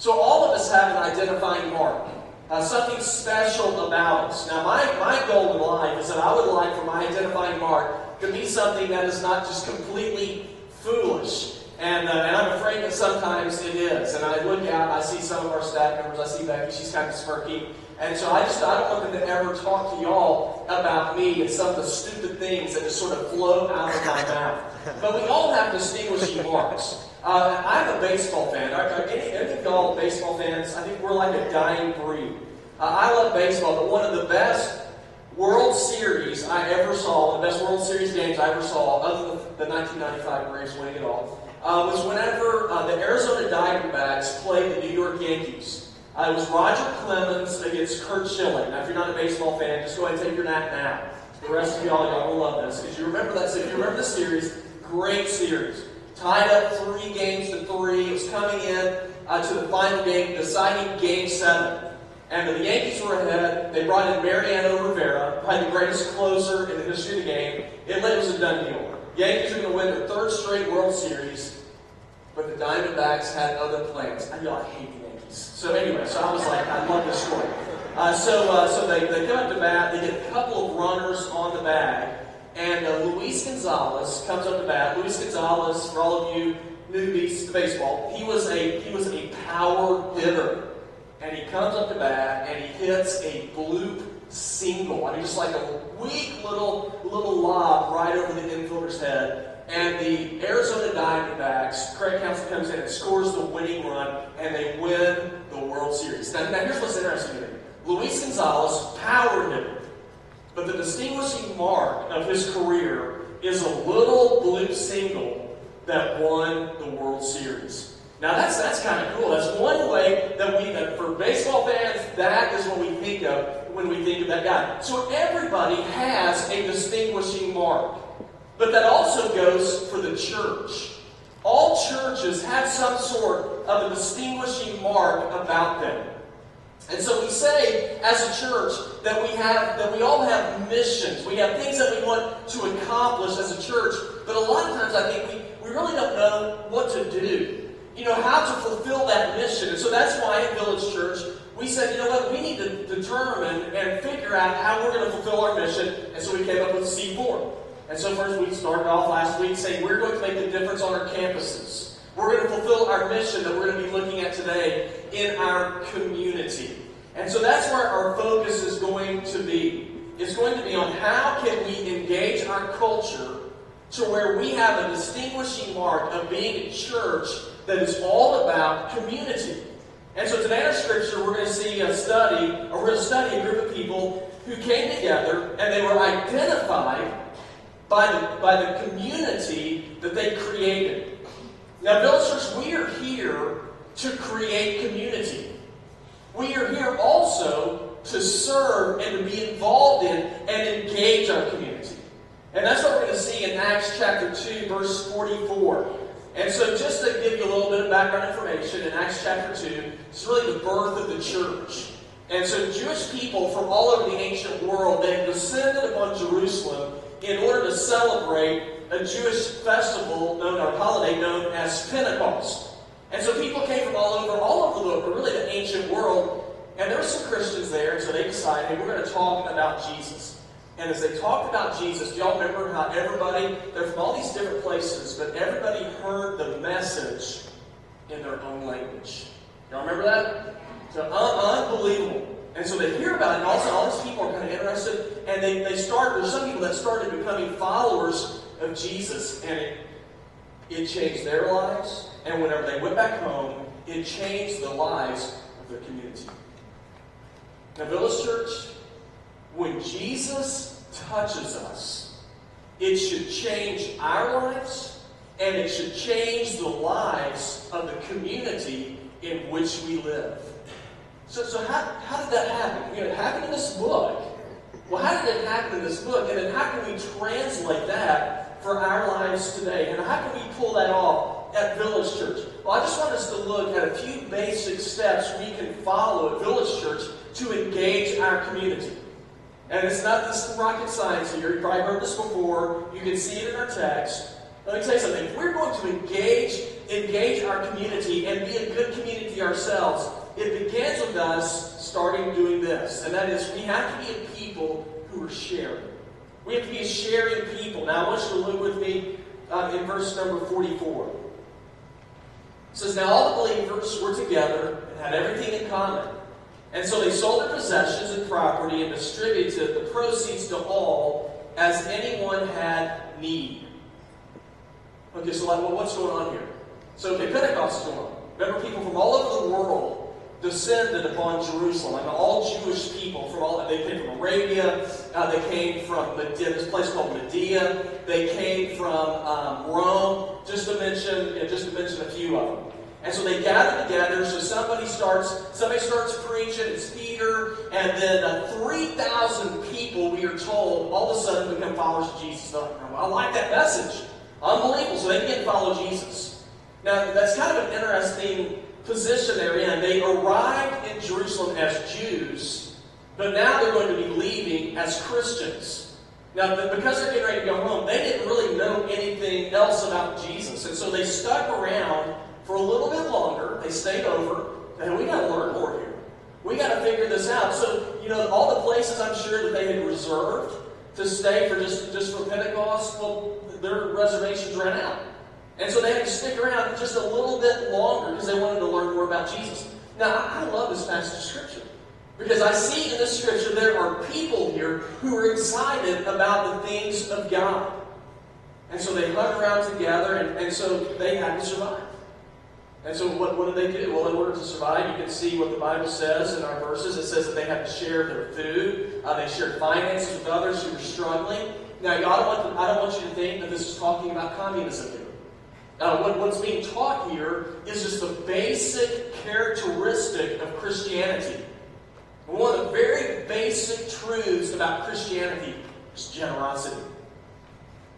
So all of us have an identifying mark, uh, something special about us. Now, my, my goal in life is that I would like for my identifying mark to be something that is not just completely foolish. And, uh, and I'm afraid that sometimes it is. And I look out, I see some of our staff members, I see Becky, she's kind of smirky. And so I just, I don't want them to ever talk to y'all about me and some of the stupid things that just sort of flow out of my mouth. But we all have distinguishing marks. Uh, I'm a baseball fan. Are, are any, any of y'all baseball fans? I think we're like a dying breed. Uh, I love baseball, but one of the best World Series I ever saw, the best World Series games I ever saw, other than the 1995 Braves winning it all, uh, was whenever uh, the Arizona Diamondbacks played the New York Yankees. Uh, it was Roger Clemens against Curt Schilling. Now, if you're not a baseball fan, just go ahead and take your nap now. The rest of y'all, y'all will love this because you remember that. So if you remember the series, great series. Tied up three games to three. It was coming in uh, to the final game, deciding Game Seven. And the Yankees were ahead. They brought in Mariano Rivera, probably the greatest closer in the history of the game. It was a done deal. Yankees are going to win their third straight World Series, but the Diamondbacks had other plans. I know I hate the Yankees. So anyway, so I was like, I love this story. Uh, so uh, so they, they come up to bat. They get a couple of runners on the bag. And uh, Luis Gonzalez comes up to bat. Luis Gonzalez, for all of you newbies to baseball, he was a he was a power hitter and he comes up to bat and he hits a bloop single. I mean, just like a weak little little lob right over the infielder's head. And the Arizona Diamondbacks, Craig Counsell comes in and scores the winning run, and they win the World Series. Now, now here's what's interesting to me. Luis Gonzalez, power hitter, but the distinguishing mark of his career is a little bloop single that won the World Series. Now that's that's kind of cool. That's one way that we that for baseball fans, that is what we think of when we think of that guy. So everybody has a distinguishing mark. But that also goes for the church. All churches have some sort of a distinguishing mark about them. And so we say as a church that we have that we all have missions. We have things that we want to accomplish as a church, but a lot of times I think we, we really don't know what to do you know, how to fulfill that mission. And so that's why at Village Church, we said, you know what, we need to determine and figure out how we're going to fulfill our mission. And so we came up with C4. And so first we started off last week saying we're going to make a difference on our campuses. We're going to fulfill our mission that we're going to be looking at today in our community. And so that's where our focus is going to be. It's going to be on how can we engage our culture to where we have a distinguishing mark of being a church that is all about community. And so today in our scripture, we're going to see a study, or we're going to study a group of people who came together and they were identified by the, by the community that they created. Now, Village Church, we are here to create community. We are here also to serve and to be involved in and engage our community. And that's what we're going to see in Acts chapter 2, verse 44. And so, just to give you a little bit of background information, in Acts chapter 2, it's really the birth of the church. And so, Jewish people from all over the ancient world, they descended upon Jerusalem in order to celebrate a Jewish festival known, or holiday known as Pentecost. And so, people came from all over, all over the, world, but really the ancient world, and there were some Christians there, and so they decided, hey, we're going to talk about Jesus. And as they talked about Jesus, y'all remember how everybody, they're from all these different places, but everybody heard the message in their own language. Y'all remember that? So un- unbelievable. And so they hear about it, and also all these people are kind of interested, and they, they start, there's some people that started becoming followers of Jesus, and it, it changed their lives, and whenever they went back home, it changed the lives of their community. Now, Village Church, when Jesus touches us, it should change our lives and it should change the lives of the community in which we live. So, so how, how did that happen? You know, it happened in this book. Well, how did it happen in this book? And then how can we translate that for our lives today? And how can we pull that off at Village Church? Well, I just want us to look at a few basic steps we can follow at Village Church to engage our community. And it's not this rocket science here. You probably heard this before. You can see it in our text. Let me tell you something. If we're going to engage engage our community and be a good community ourselves, it begins with us starting doing this. And that is, we have to be a people who are sharing. We have to be sharing people. Now, I want you to look with me uh, in verse number 44. It says, Now all the believers were together and had everything in common. And so they sold their possessions and property and distributed the proceeds to all as anyone had need. Okay, so like, well, what's going on here? So, okay, Pentecost is going on. Remember, people from all over the world descended upon Jerusalem. and all Jewish people from all they came from Arabia, uh, they came from Medea, this place called Medea, they came from um, Rome, just to mention, you know, just to mention a few of them. And so they gather together. So somebody starts, somebody starts preaching. It's Peter, and then uh, three thousand people, we are told, all of a sudden become followers of Jesus. I like that message. Unbelievable. So they begin to follow Jesus. Now that's kind of an interesting position they're in. They arrived in Jerusalem as Jews, but now they're going to be leaving as Christians. Now, because they're getting ready to go home, they didn't really know anything else about Jesus. And so they stuck around for a little bit longer. They stayed over. And we got to learn more here. We got to figure this out. So, you know, all the places I'm sure that they had reserved to stay for just, just for Pentecost, well, their reservations ran out. And so they had to stick around just a little bit longer because they wanted to learn more about Jesus. Now, I love this passage of Scripture because I see in this Scripture there are people here who are excited about the things of God. And so they hung around together, and, and so they had to survive. And so what, what did they do? Well, in order to survive, you can see what the Bible says in our verses. It says that they had to share their food. Uh, they shared finances with others who were struggling. Now, I don't, want to, I don't want you to think that this is talking about communism Uh, what, what's being taught here is just the basic characteristic of Christianity. One of the very basic truths about Christianity is generosity.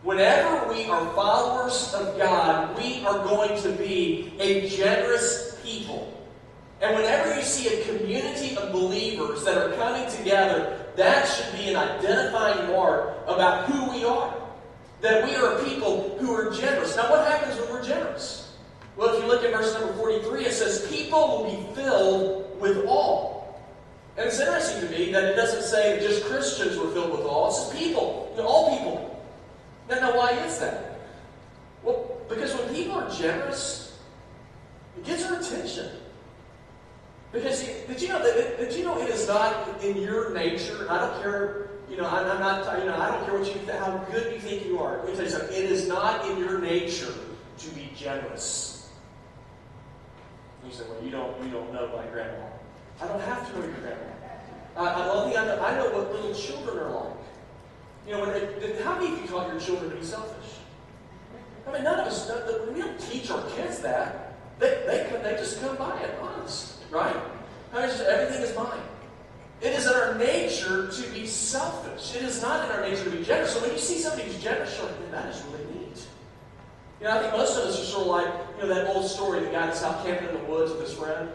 Whenever we are followers of God, we are going to be a generous people. And whenever you see a community of believers that are coming together, that should be an identifying mark about who we are. That we are a people who are generous. Now, what happens when we're generous? Well, if you look at verse number 43, it says, People will be filled with awe. And it's interesting to me that it doesn't say just Christians were filled with awe. It says people, you know, all people. Now, now, why is that? Well, because when people are generous, it gets our attention. Because did you know that did you know it is not in your nature? I don't care. You know, I'm, not. You know, I don't care what you how good you think you are. Let me tell you something. It is not in your nature to be generous. You say, "Well, you don't. You don't know my grandma." I don't have to know your grandma. I, I love the. I know what little children are like. You know, they, how many of you taught your children to be selfish? I mean, none of us, we don't teach our kids that. They, they, they just come by it, honest, right? I mean, just, everything is mine. It is in our nature to be selfish. It is not in our nature to be generous. So when you see somebody who's generous, you're like, that is really neat. You know, I think most of us are sort of like, you know, that old story, the guy that's out camping in the woods with his friend.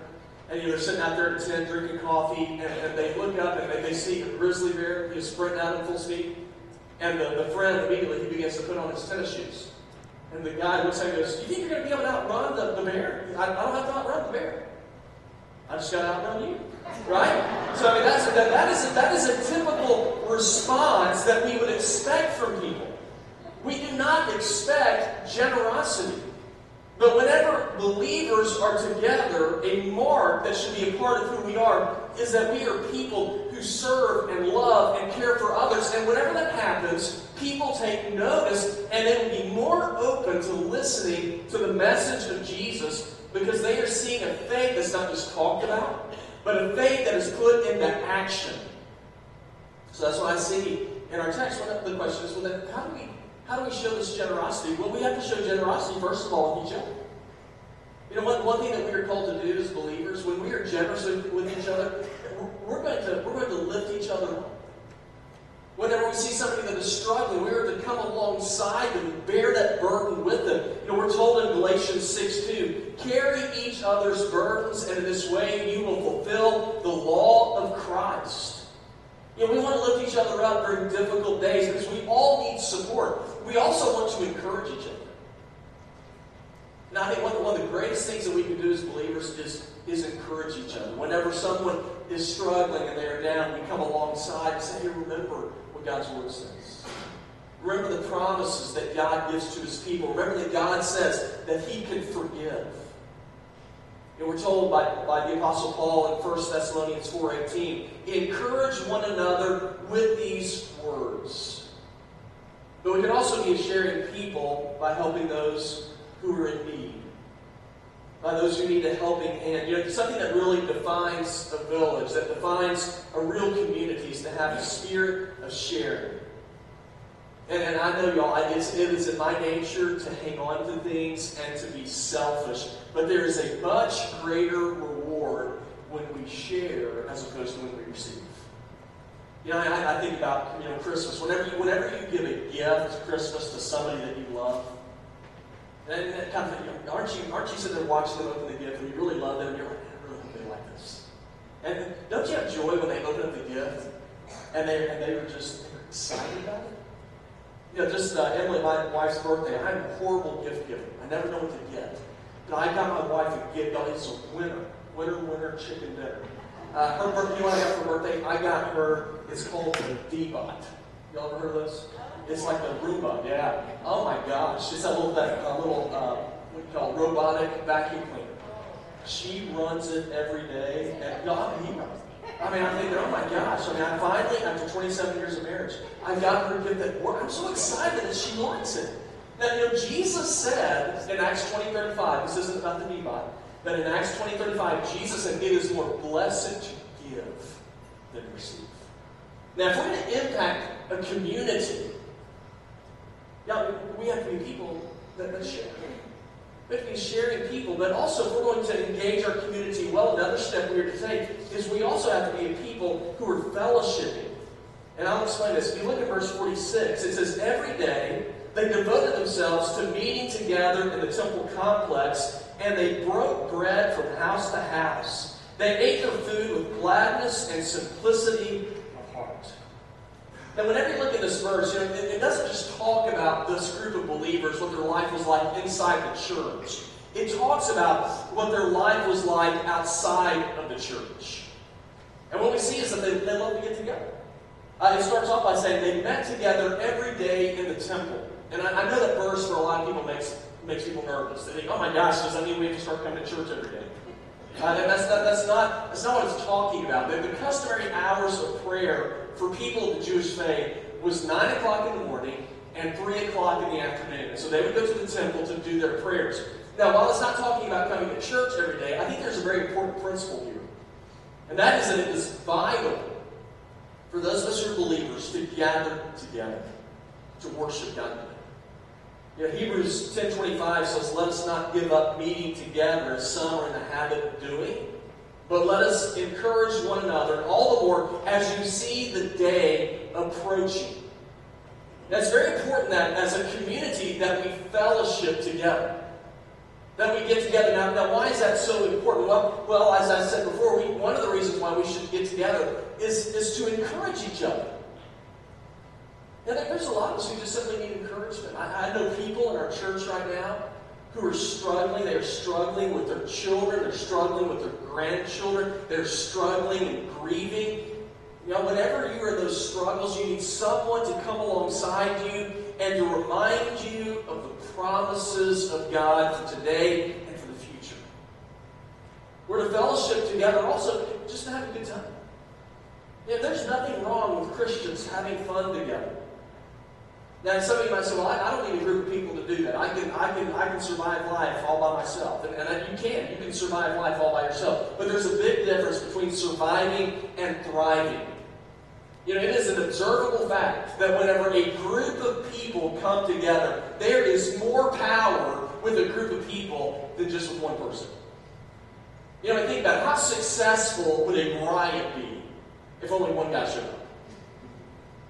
And you know, they're sitting out there at a tent drinking coffee, and, and they look up and they, they see a grizzly bear, he's sprinting out in full speed. And the, the friend immediately he begins to put on his tennis shoes. And the guy looks at him and goes, You think you're going to be able to outrun the, the bear? I, I don't have to outrun the bear. I just got to outrun you. Right? So I mean that's that, that is a, that is a typical response that we would expect from people. We do not expect generosity. But whenever believers are together, a mark that should be a part of who we are is that we are people who serve and love and care for others. And whenever that happens, people take notice and they will be more open to listening to the message of Jesus because they are seeing a faith that's not just talked about, but a faith that is put into action. So that's what I see in our text. Well, the question is, well, then, how do we how do we show this generosity? Well, we have to show generosity, first of all, with each other. You know, one, one thing that we are called to do as believers, when we are generous with each other, we're going to, we're going to lift each other up. Whenever we see somebody that is struggling, we are to come alongside them and bear that burden with them. You know, we're told in Galatians 6 2, carry each other's and in this way you will fulfill the law of Christ. You know, we want to lift each other up during difficult days because we all need support. We also want to encourage each other. And I think one, one of the greatest things that we can do as believers is, is encourage each other. Whenever someone is struggling and they are down, we come alongside and say, hey, remember what God's Word says. Remember the promises that God gives to His people. Remember that God says that He can forgive. Know, we're told by, by the Apostle Paul in 1 Thessalonians 4.18, encourage one another with these words. But we can also be a sharing people by helping those who are in need. By those who need a helping hand. You know, something that really defines a village, that defines a real community is to have a spirit of sharing. And, and I know, y'all, it's, it is in my nature to hang on to things and to be selfish. But there is a much greater reward when we share as opposed to when we receive. You know, I, I think about you know Christmas. Whenever you, whenever you give a gift Christmas to somebody that you love, and kind of, know, aren't you aren't you sitting there watching them open the gift and you really love them and you're like, I really hope they like this. And don't you have joy when they open up the gift and they and they were just excited about it? You know, just uh, Emily, my wife's birthday. I'm a horrible gift giver. I never know what to get. I got my wife a gift. Oh, it's a winner, winner, winner chicken dinner. Uh, her birthday, you what I got for her birthday? I got her. It's called the Deebot. Y'all ever heard of this? It's like the Roomba, yeah. Oh my gosh, it's a little that a little uh, what you call robotic vacuum cleaner. She runs it every day, and I mean, I mean, I'm thinking, oh my gosh. I mean, I finally, after 27 years of marriage, I got her gift that worked. I'm so excited that she likes it. Now, you know, Jesus said in Acts 20, 35, this isn't about the Deebot, but in Acts 20, 35, Jesus said, it is more blessed to give than receive. Now, if we're going to impact a community, yeah, we have to be people that, that share. We have to be sharing people, but also if we're going to engage our community well, another step we are to take is we also have to be a people who are fellowshipping. And I'll explain this. If you look at verse 46, it says, Every day they devoted themselves to meeting together in the temple complex, and they broke bread from house to house. They ate their food with gladness and simplicity of heart. Now, whenever you look at this verse, you know, it, doesn't just talk about this group of believers, what their life was like inside the church. It talks about what their life was like outside of the church. And what we see is that they, they love to get together. Uh, it starts off by saying they met together every day in the temple. And I, I know that verse for a lot of people makes, makes people nervous. They think, oh my gosh, does that mean we have to start coming to church every day? Uh, that's, not, that's, not, that's not what it's talking about. The, the customary hours of prayer for people of the Jewish faith was 9 o'clock in the morning and 3 o'clock in the afternoon. So they would go to the temple to do their prayers. Now, while it's not talking about coming to church every day, I think there's a very important principle here. And that is that it is vital for those of us who are believers to gather together to worship God. You know, Hebrews 10.25 says, Let us not give up meeting together as some are in the habit of doing, but let us encourage one another, all the more as you see the day approaching. It's very important that as a community that we fellowship together. That we get together. Now, now why is that so important? Well, well, as I said before, we, one of the reasons why we should get together is, is to encourage each other. Now, there's a lot of us who just simply need encouragement. I, I know people in our church right now who are struggling. They're struggling with their children. They're struggling with their grandchildren. They're struggling and grieving. You know, whenever you are in those struggles, you need someone to come alongside you and to remind you of the promises of God for today and for the future. We're to fellowship together also just to have a good time. You know, there's nothing wrong with Christians having fun together. Now, some of you might say, well, I, I, don't need a group of people to do that. I can, I can, I can survive life all by myself. And, and you can. You can survive life all by yourself. But there's a big difference between surviving and thriving. You know, it is an observable fact that whenever a group of people come together, there is more power with a group of people than just with one person. You know, I think about how successful would a riot be if only one guy showed up?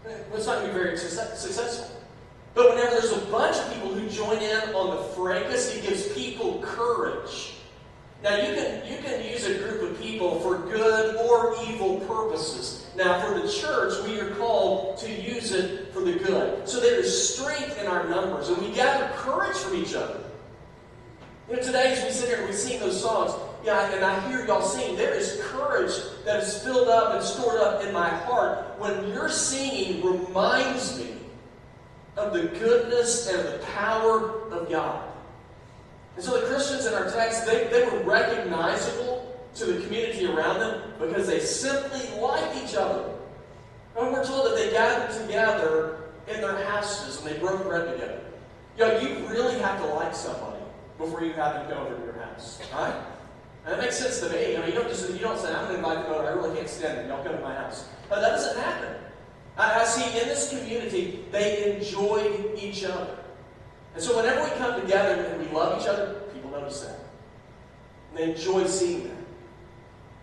Eh, it's not going to be very successful. But whenever there's a bunch of people who join in on the fracas, it gives people courage. Now you can you can use a group of people for good or evil purposes. Now for the church, we are called to use it for the good. So there is strength in our numbers, and we gather courage from each other. You know, today as we sit here and we sing those songs, yeah, and I hear y'all sing, there is courage that is filled up and stored up in my heart when your singing reminds me of the goodness and the power of God. And so the Christians in our text, they, they were recognizable to the community around them because they simply liked each other. And we're told that they gathered together in their houses and they broke bread together. You know, you really have to like somebody before you have them go over to your house. Right? And that makes sense to me. I mean, you don't just you don't say, I'm going to invite them over, I really can't stand them, y'all come to my house. But that doesn't happen. I, I see in this community, they enjoy each other. And so whenever we come together and we love each other, people notice that. And they enjoy seeing that.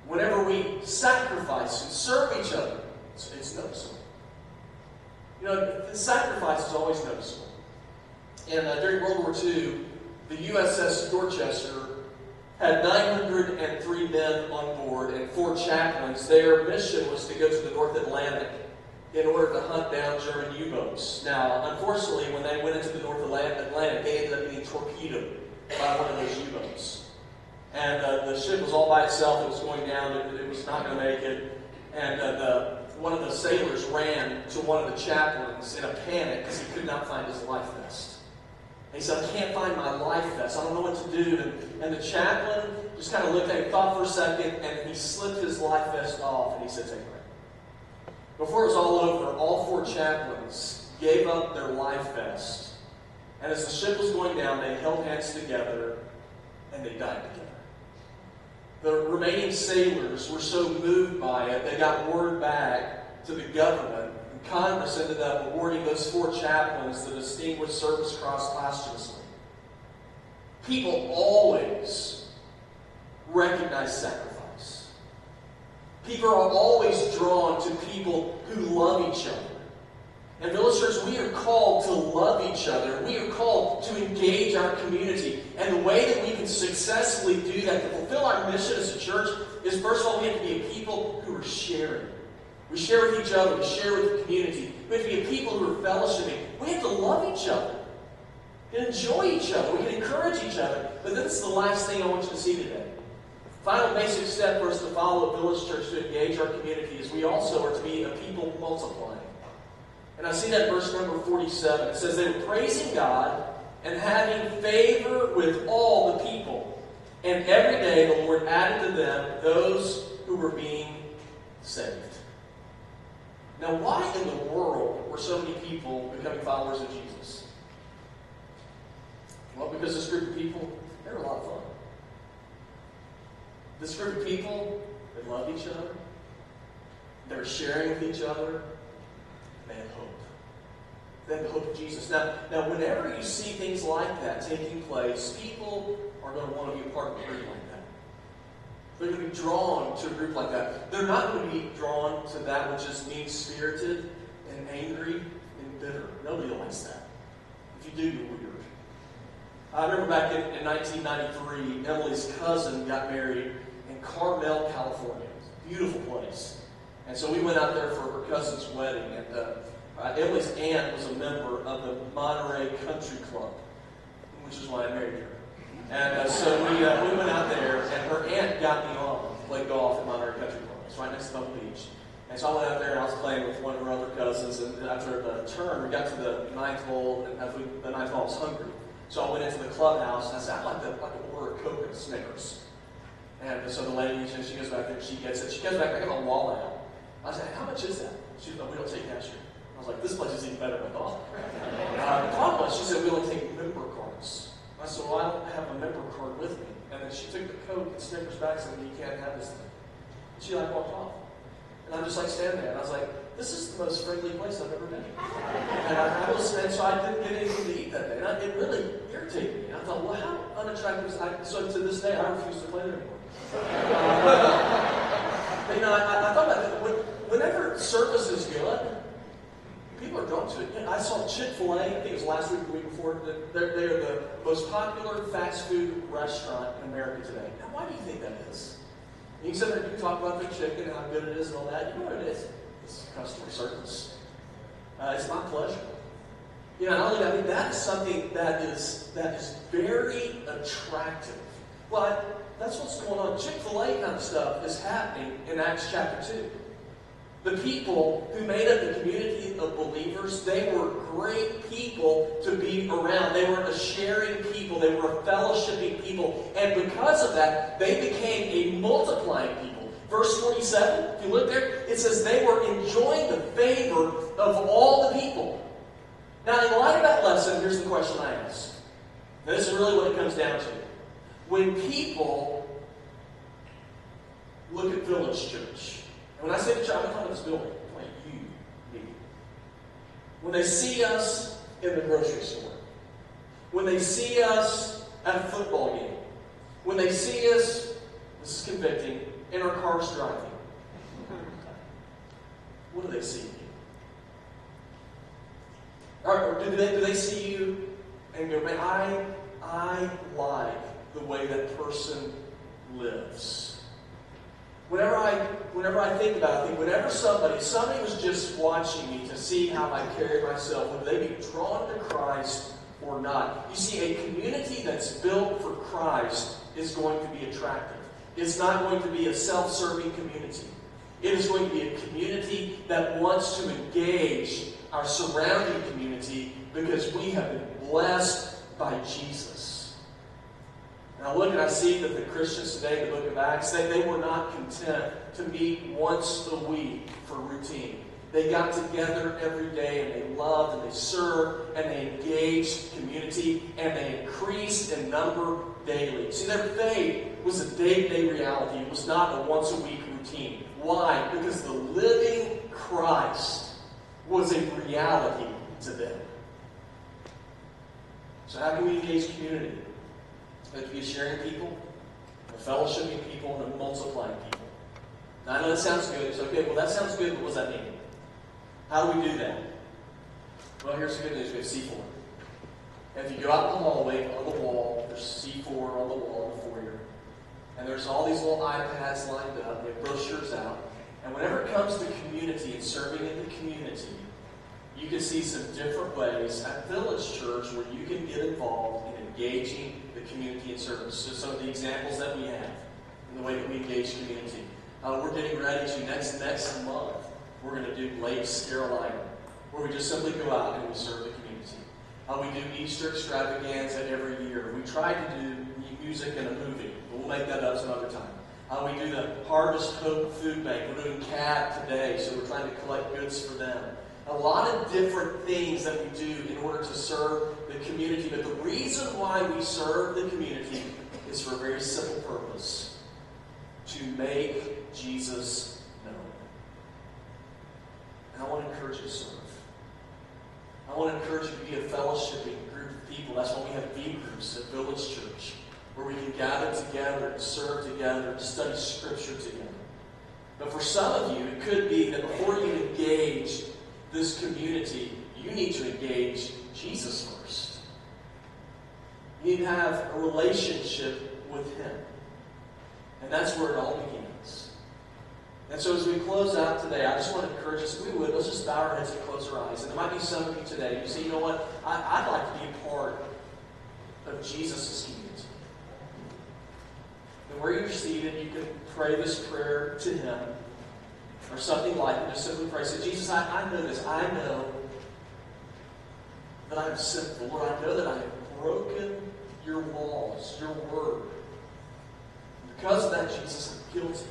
Whenever we sacrifice and serve each other, it's, it's noticeable. You know, the sacrifice is always noticeable. And uh, during World War II, the USS Dorchester had 903 men on board and four chaplains. Their mission was to go to the North Atlantic in order to hunt down German U-boats. Now, unfortunately, when they went into the North Atlantic, they ended up being torpedoed by one of those U-boats. And uh, the ship was all by itself. It was going down. It, it was not going to make it. And uh, the, one of the sailors ran to one of the chaplains in a panic because he could not find his life vest. And he said, I can't find my life vest. I don't know what to do. And, and the chaplain just kind of looked at him, thought for a second, and he slipped his life vest off, and he said, take it. Before it was all over, all four chaplains gave up their life vest. And as the ship was going down, they held hands together and they died together. The remaining sailors were so moved by it, they got word back to the government, and Congress ended up awarding those four chaplains the Distinguished Service Cross posthumously. People always recognize sacrifice. People are always drawn to people who love each other. And villagers, we are called to love each other. We are called to engage our community. And the way that we can successfully do that, to fulfill our mission as a church, is first of all, we have to be a people who are sharing. We share with each other, we share with the community. We have to be a people who are fellowshipping. We have to love each other. and enjoy each other. We can encourage each other. But this is the last thing I want you to see today. Final basic step for us to follow a village church to engage our community is we also are to be a people multiplying. And I see that verse number 47. It says, They were praising God and having favor with all the people. And every day the Lord added to them those who were being saved. Now, why in the world were so many people becoming followers of Jesus? Well, because this group of people, they're a lot of fun. This group of people, they love each other. They're sharing with each other. They have hope. They have hope of Jesus. Now, now, whenever you see things like that taking place, people are going to want to be a part of a group like that. They're going to be drawn to a group like that. They're not going to be drawn to that which is mean spirited and angry and bitter. Nobody likes that. If you do, you're weird. I remember back in, in 1993, Emily's cousin got married Carmel, California. Beautiful place. And so we went out there for her cousin's wedding, and uh, uh, Emily's aunt was a member of the Monterey Country Club, which is why I married her. And uh, so we, uh, we went out there, and her aunt got me on to play golf at Monterey Country Club. It's right next to Pebble Beach. And so I went out there and I was playing with one of her other cousins, and after the turn, we got to the ninth hole, and we, the ninth hole I was hungry. So I went into the clubhouse, and I said, I'd like to, like to order a Coke and Snickers. And so the lady, she goes back there, she gets it. She comes back, I got a wallet out. I said, how much is that? She said, we don't take cash here. I was like, this place is even better than thought. Uh, the problem was, she said, we only take member cards. I said, well, I don't have a member card with me. And then she took the Coke and Snickers back and said, you can't have this thing. And she like walked off. And I'm just like standing there, and I was like, this is the most friendly place I've ever been. And I, I was, and so I didn't get anything to eat that day. And I, it really irritated me. I thought, well, how unattractive is I, So to this day, I refuse to play there anymore. You know, I, I, thought about that. When, whenever service is good, people are drawn to it. You know, I saw Chick fil A, I think it was last week or the week before, they're, they're the most popular fast food restaurant in America today. Now, why do you think that is? You can sit there and you talk about the chicken, how good it is, and all that. You know what it is? It's customer service. Uh, it's my pleasure. You know, not only that, I think that is something that is that is very attractive. But that's what's going on. Chick-fil-A kind of stuff is happening in Acts chapter 2. The people who made up the community of believers, they were great people to be around. They were a sharing people. They were a fellowshipping people. And because of that, they became a multiplying people. Verse 47, if you look there, it says they were enjoying the favor of all the people. Now, in light of that lesson, here's the question I ask. this is really what it comes down to. When people look at Village Church, and when I say the church, I'm talking about this building, I'm talking you, me. When they see us in the grocery store, when they see us at a football game, when they see us, this is convicting, in our cars driving, what do they see? Or, do they, do they see you and go, man, I, I like the way that person lives? Whenever I, whenever I think about it, I think whenever somebody, somebody was just watching me to see how I carry myself, would they be drawn to Christ or not? You see, a community that's built for Christ is going to be attractive. It's not going to be a self-serving community. It is going to be a community that wants to engage our surrounding community because we have been blessed by Jesus. And I look and I see that the Christians today the book of Acts, they, they were not content to meet once a week for routine. They got together every day and they loved and they served and they engaged community and they increased in number daily. See, their faith was a day to day reality. It was not a once a week routine. Why? Because the living Christ was a reality to them. So, how can we engage community? Have to be sharing people, a fellowshipping people, and multiplying people. Now, I know that sounds good. It's okay, well, that sounds good, but what does that mean? How do we do that? Well, here's the good news we have C4. If you go out in the hallway, on the wall, there's C4 on the wall in the foyer. And there's all these little iPads lined up, they have brochures out. And whenever it comes to community and serving in the community, you can see some different ways at Village Church where you can get involved in engaging the community in service. So some of the examples that we have in the way that we engage community. Uh, we're getting ready to next next month. We're going to do Lakes Carolina, where we just simply go out and we serve the community. Uh, we do Easter extravaganza every year. We try to do music and a movie, but we'll make that up some other time. Uh, we do the Harvest Hope Food Bank. We're doing CAB today, so we're trying to collect goods for them. A lot of different things that we do in order to serve the community. But the reason why we serve the community is for a very simple purpose to make Jesus known. And I want to encourage you to serve. I want to encourage you to be a fellowshipping group of people. That's why we have B groups at Village Church where we can gather together and serve together and study Scripture together. But for some of you, it could be that before you engage this community, you need to engage Jesus first. Need to have a relationship with Him. And that's where it all begins. And so as we close out today, I just want to encourage us, we would, let's just bow our heads and close our eyes. And there might be some of you today who say, you know what, I, would like to be a part of Jesus' community. And where you're seated, you can pray this prayer to Him or something like it. Just simply pray. Say, Jesus, I, I know this. I know that I am sinful. Lord, I know that I have broken your walls, your word. Because of that, Jesus, I'm guilty.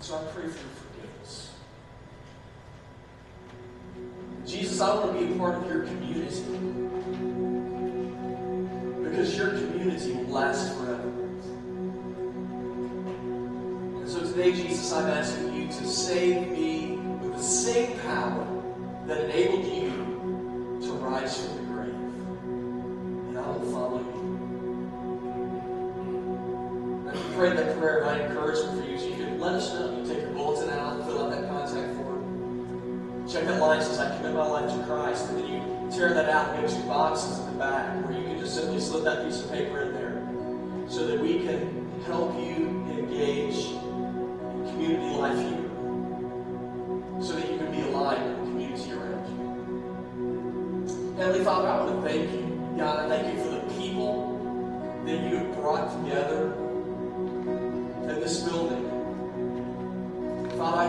So I pray for your forgiveness. Jesus, I want to be a part of your community because your community will last forever. And so today, Jesus, I'm asking you to save me with the same power that enabled you to rise from the prayer, my encouragement for you is you can let us know. You take your bulletin out, fill out that contact form. Check that line says, I commit my life to Christ. And then you tear that out and get two boxes in the back where you can just simply slip that piece of paper in there so that we can help you engage in community life here so that you can be aligned with the community around you. Heavenly Father, I want to thank you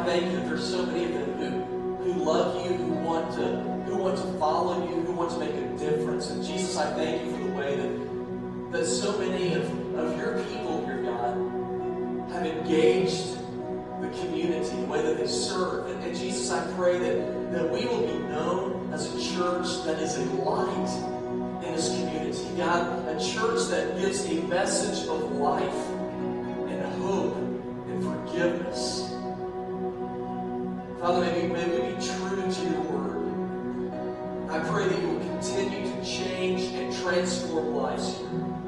that there's so many of them who, who love you, who want to who want to follow you, who want to make a difference. And Jesus, I thank you for the way that, that so many of, of your people here, God, have engaged the community, the way that they serve. And, and Jesus, I pray that, that we will be known as a church that is a light in this community. God, a church that gives a message of life Jesus'